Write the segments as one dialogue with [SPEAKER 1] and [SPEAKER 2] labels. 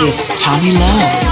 [SPEAKER 1] is Tommy Love.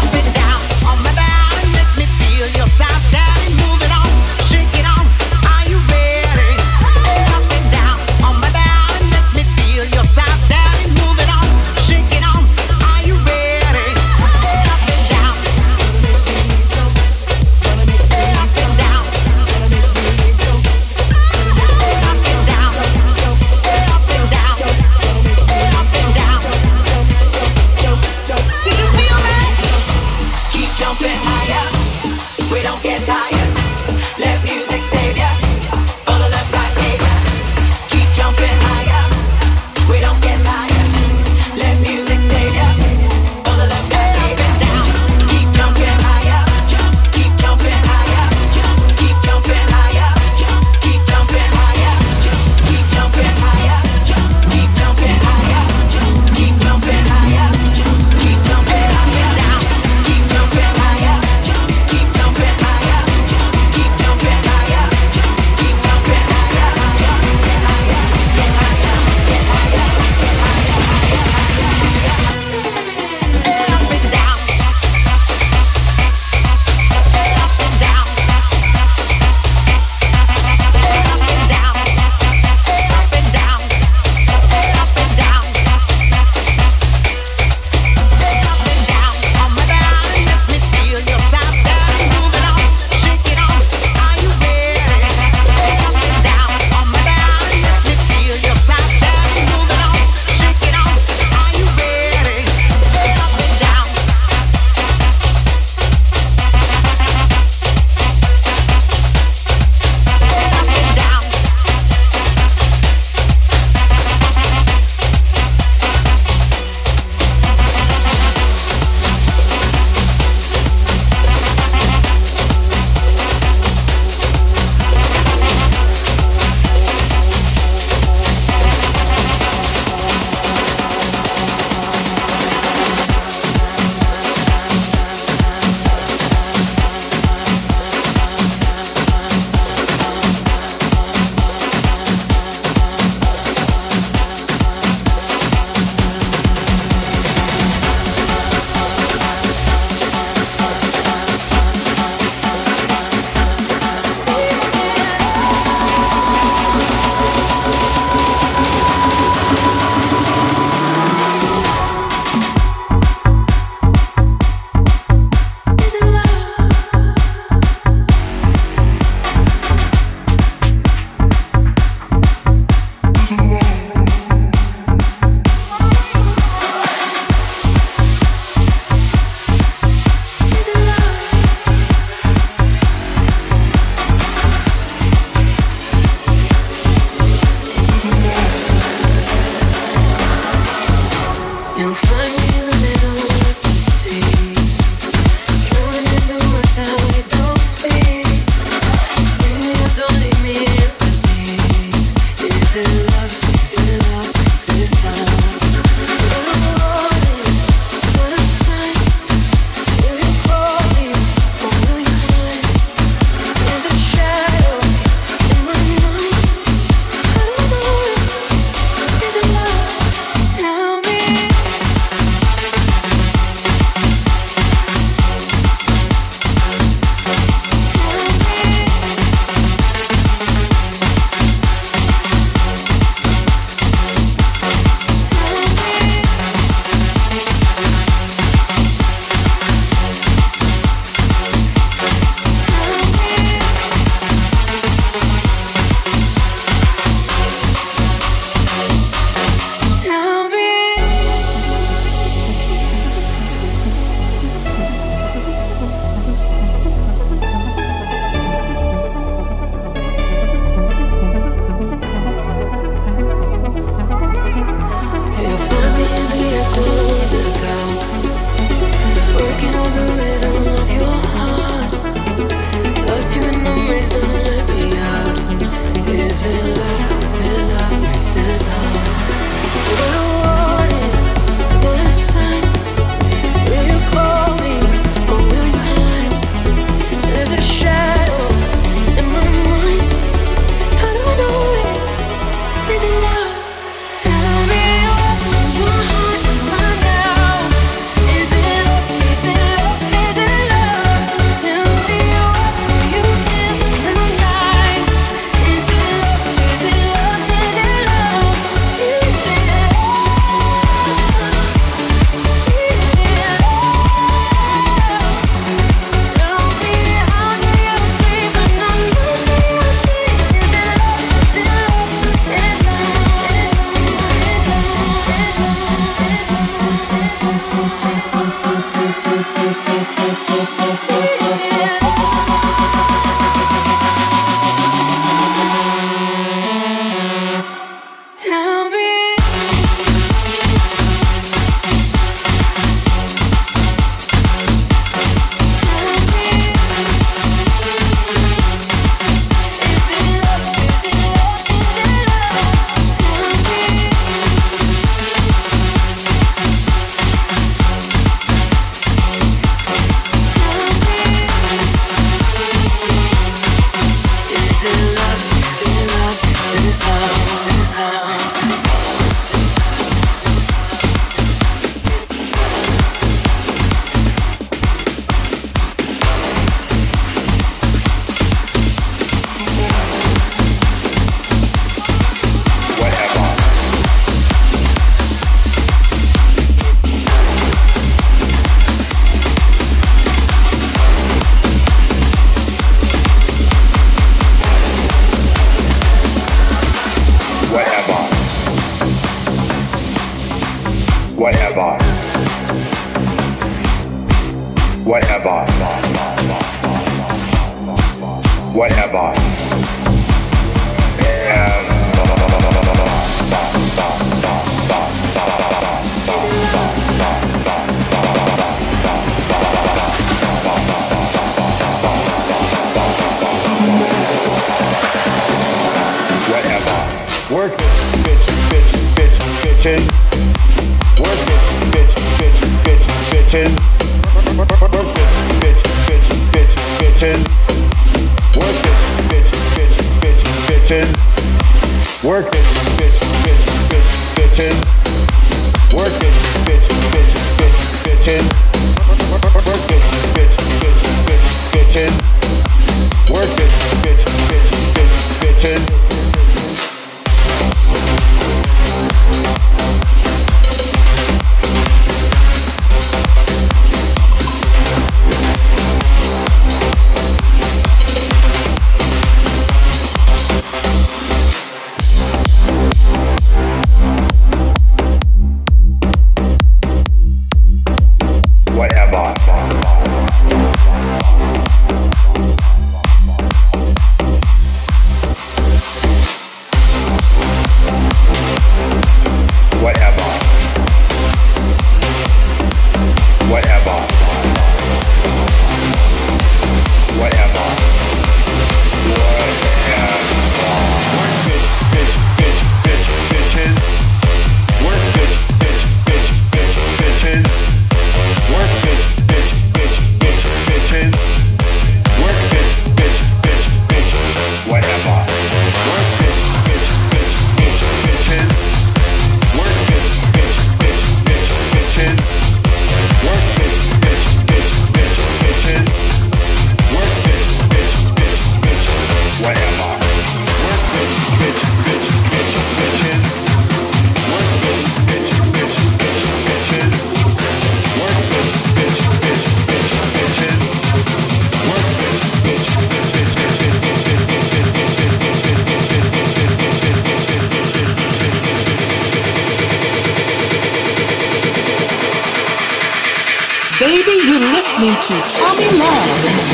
[SPEAKER 2] Bitch, bitch,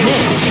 [SPEAKER 2] bitch,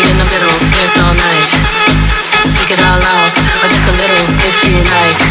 [SPEAKER 3] meet in the middle, dance all night. Take it all off, or just a little if you like.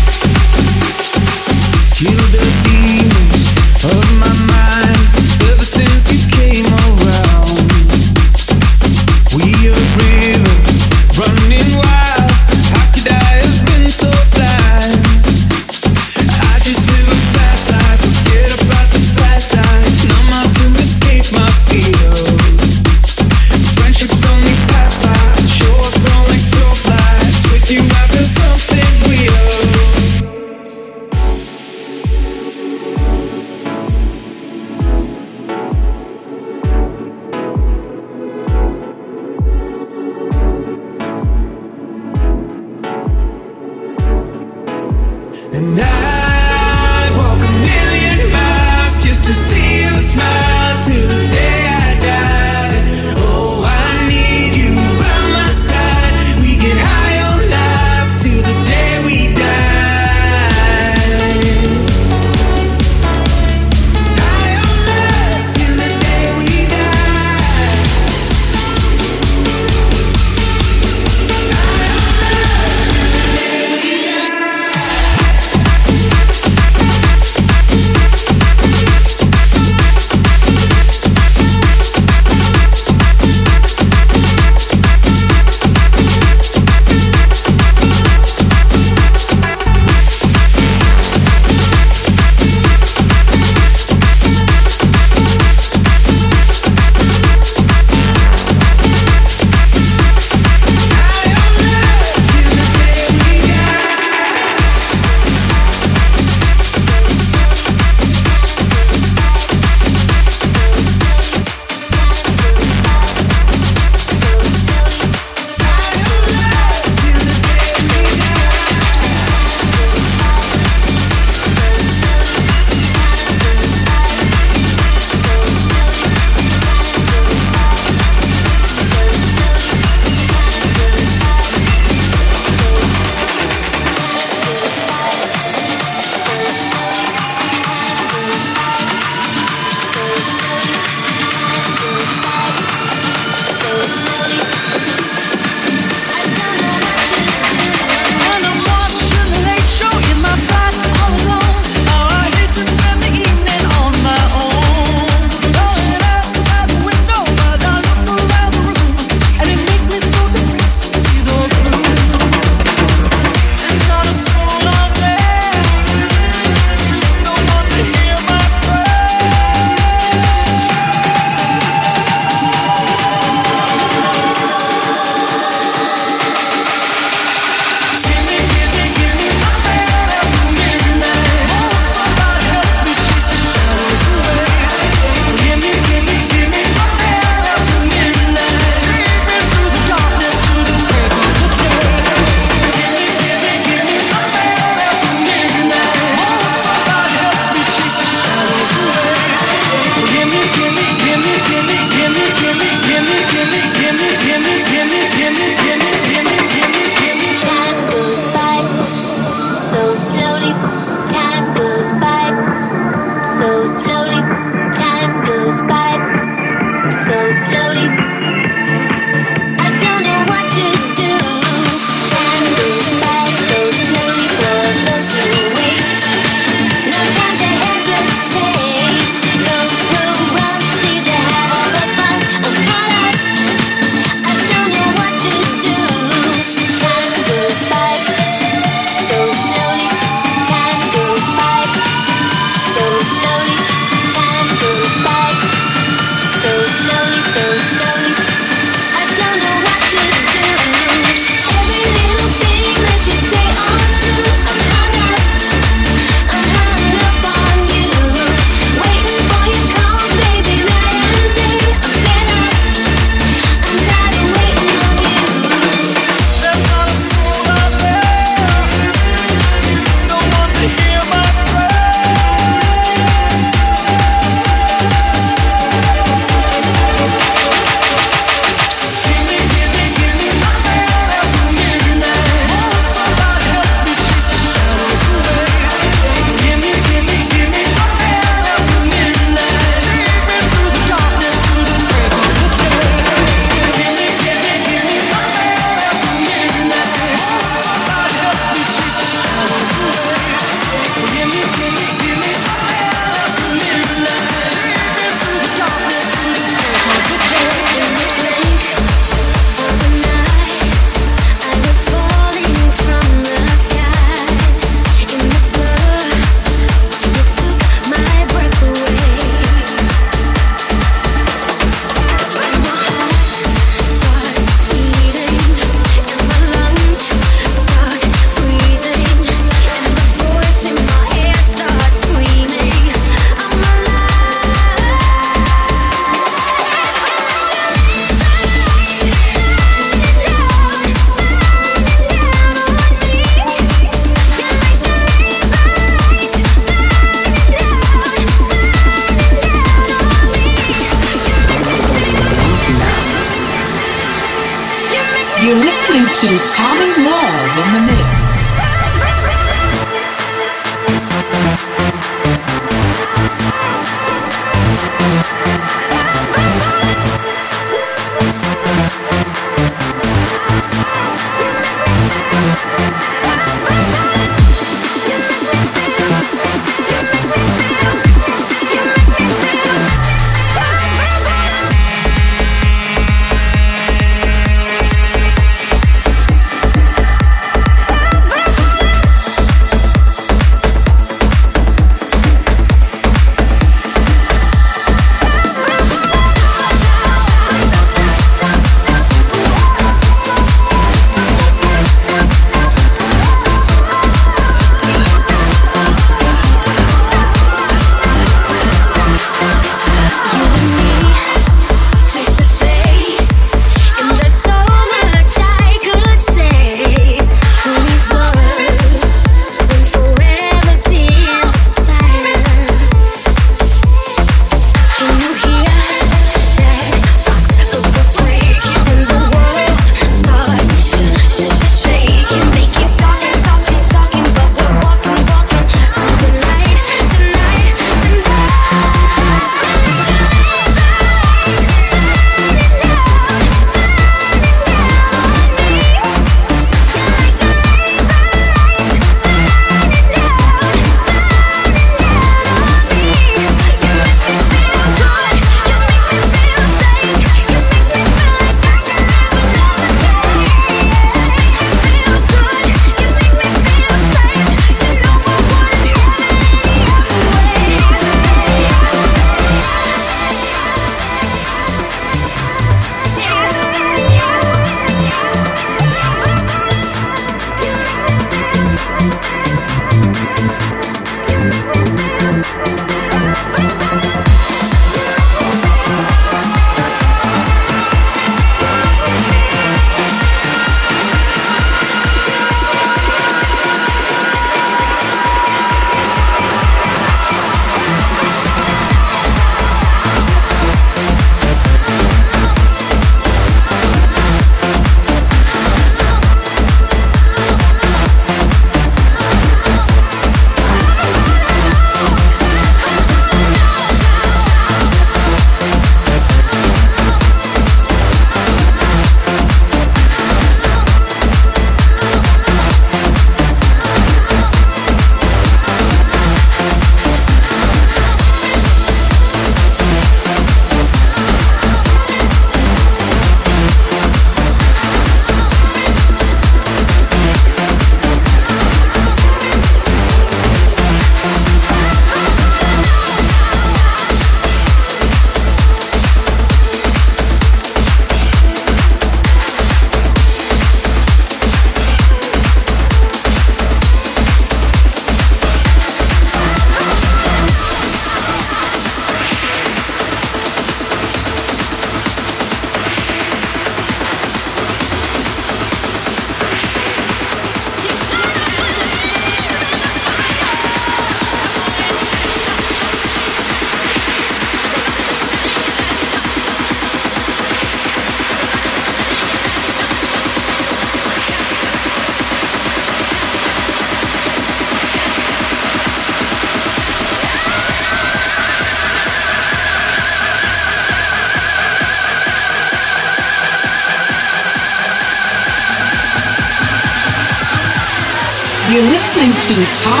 [SPEAKER 3] Listening to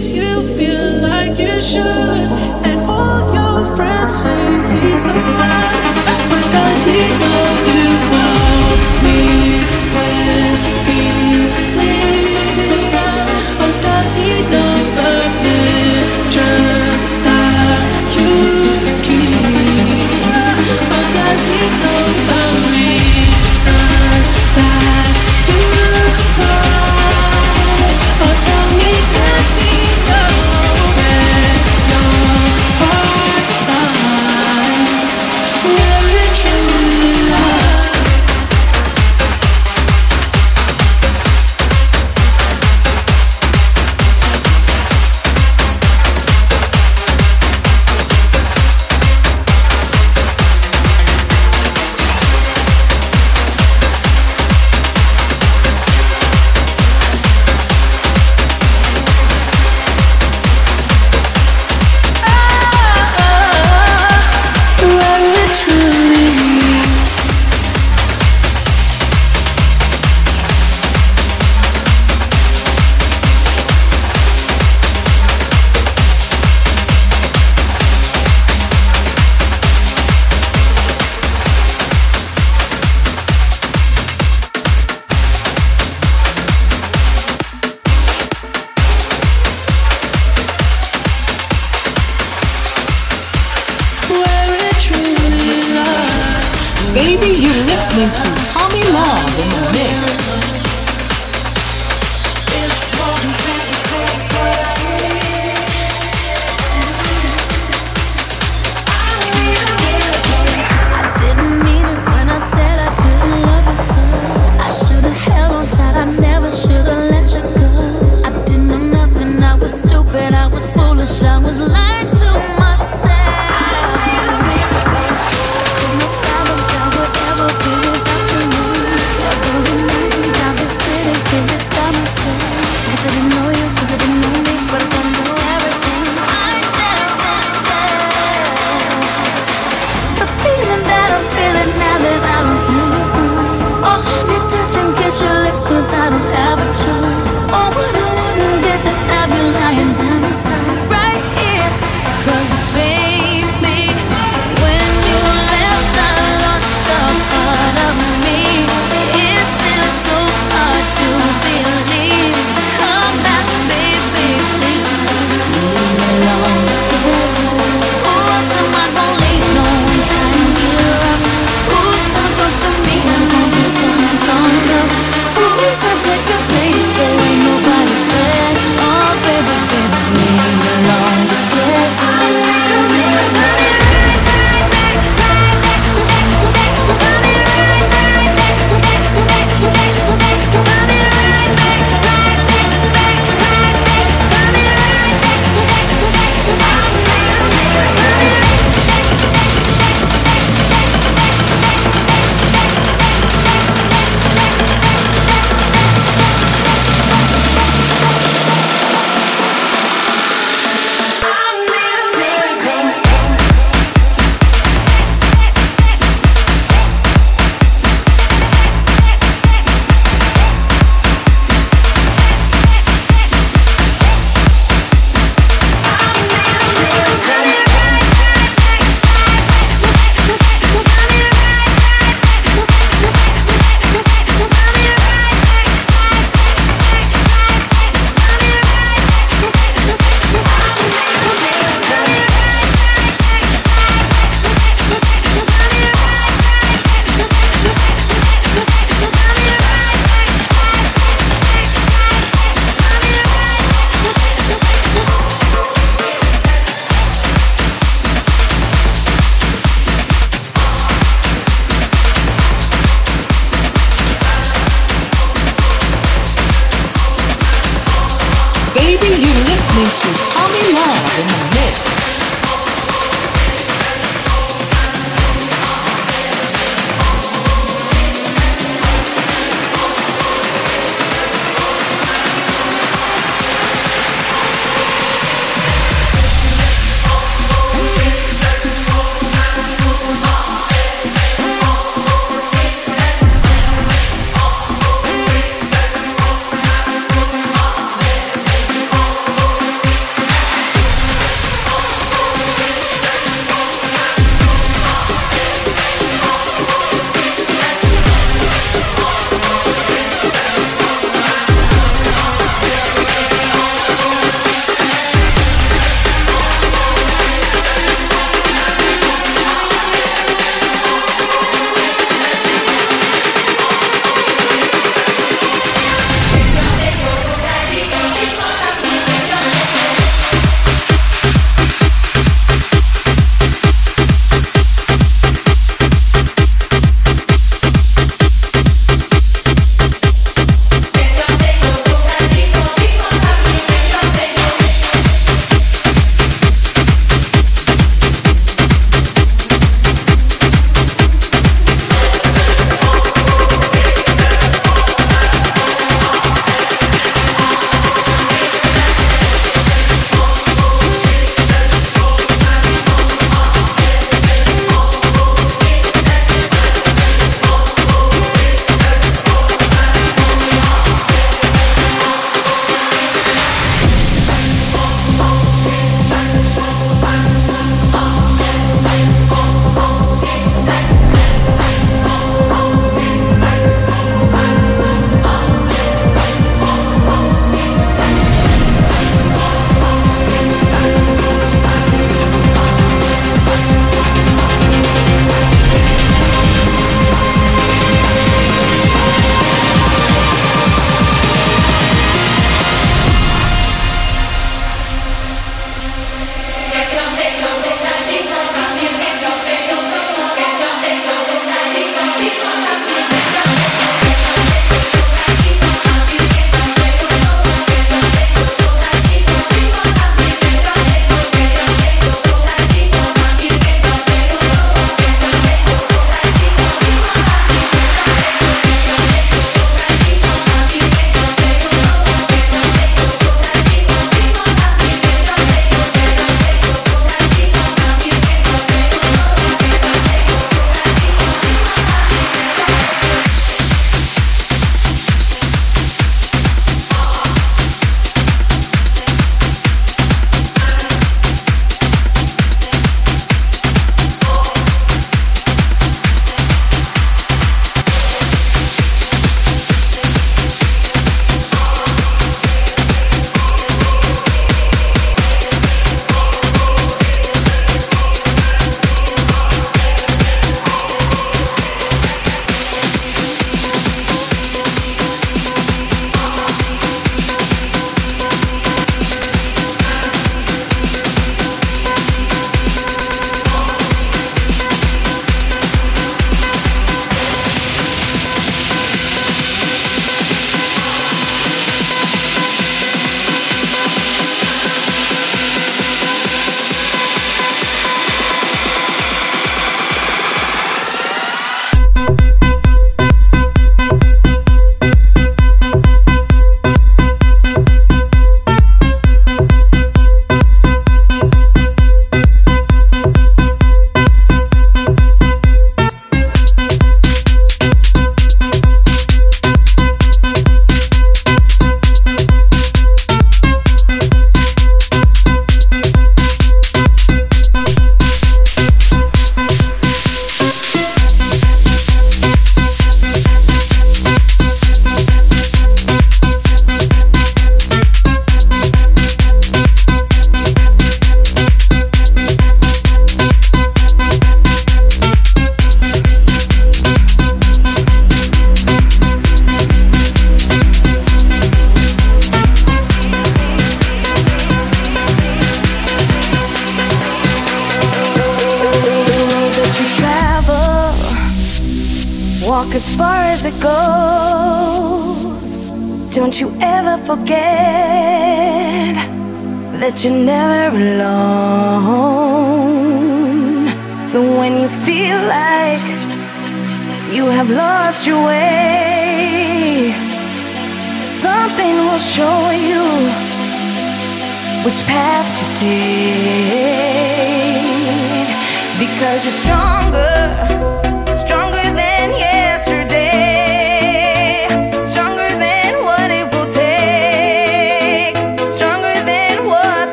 [SPEAKER 4] makes you feel like you should, and all your friends say he's the one.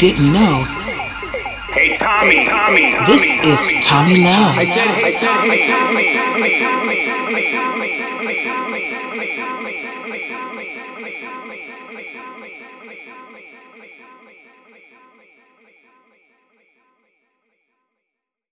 [SPEAKER 5] didn't know.
[SPEAKER 2] Hey Tommy, Tommy, Tommy.
[SPEAKER 1] This Tommy, is Tommy. Love.
[SPEAKER 2] I said, I said,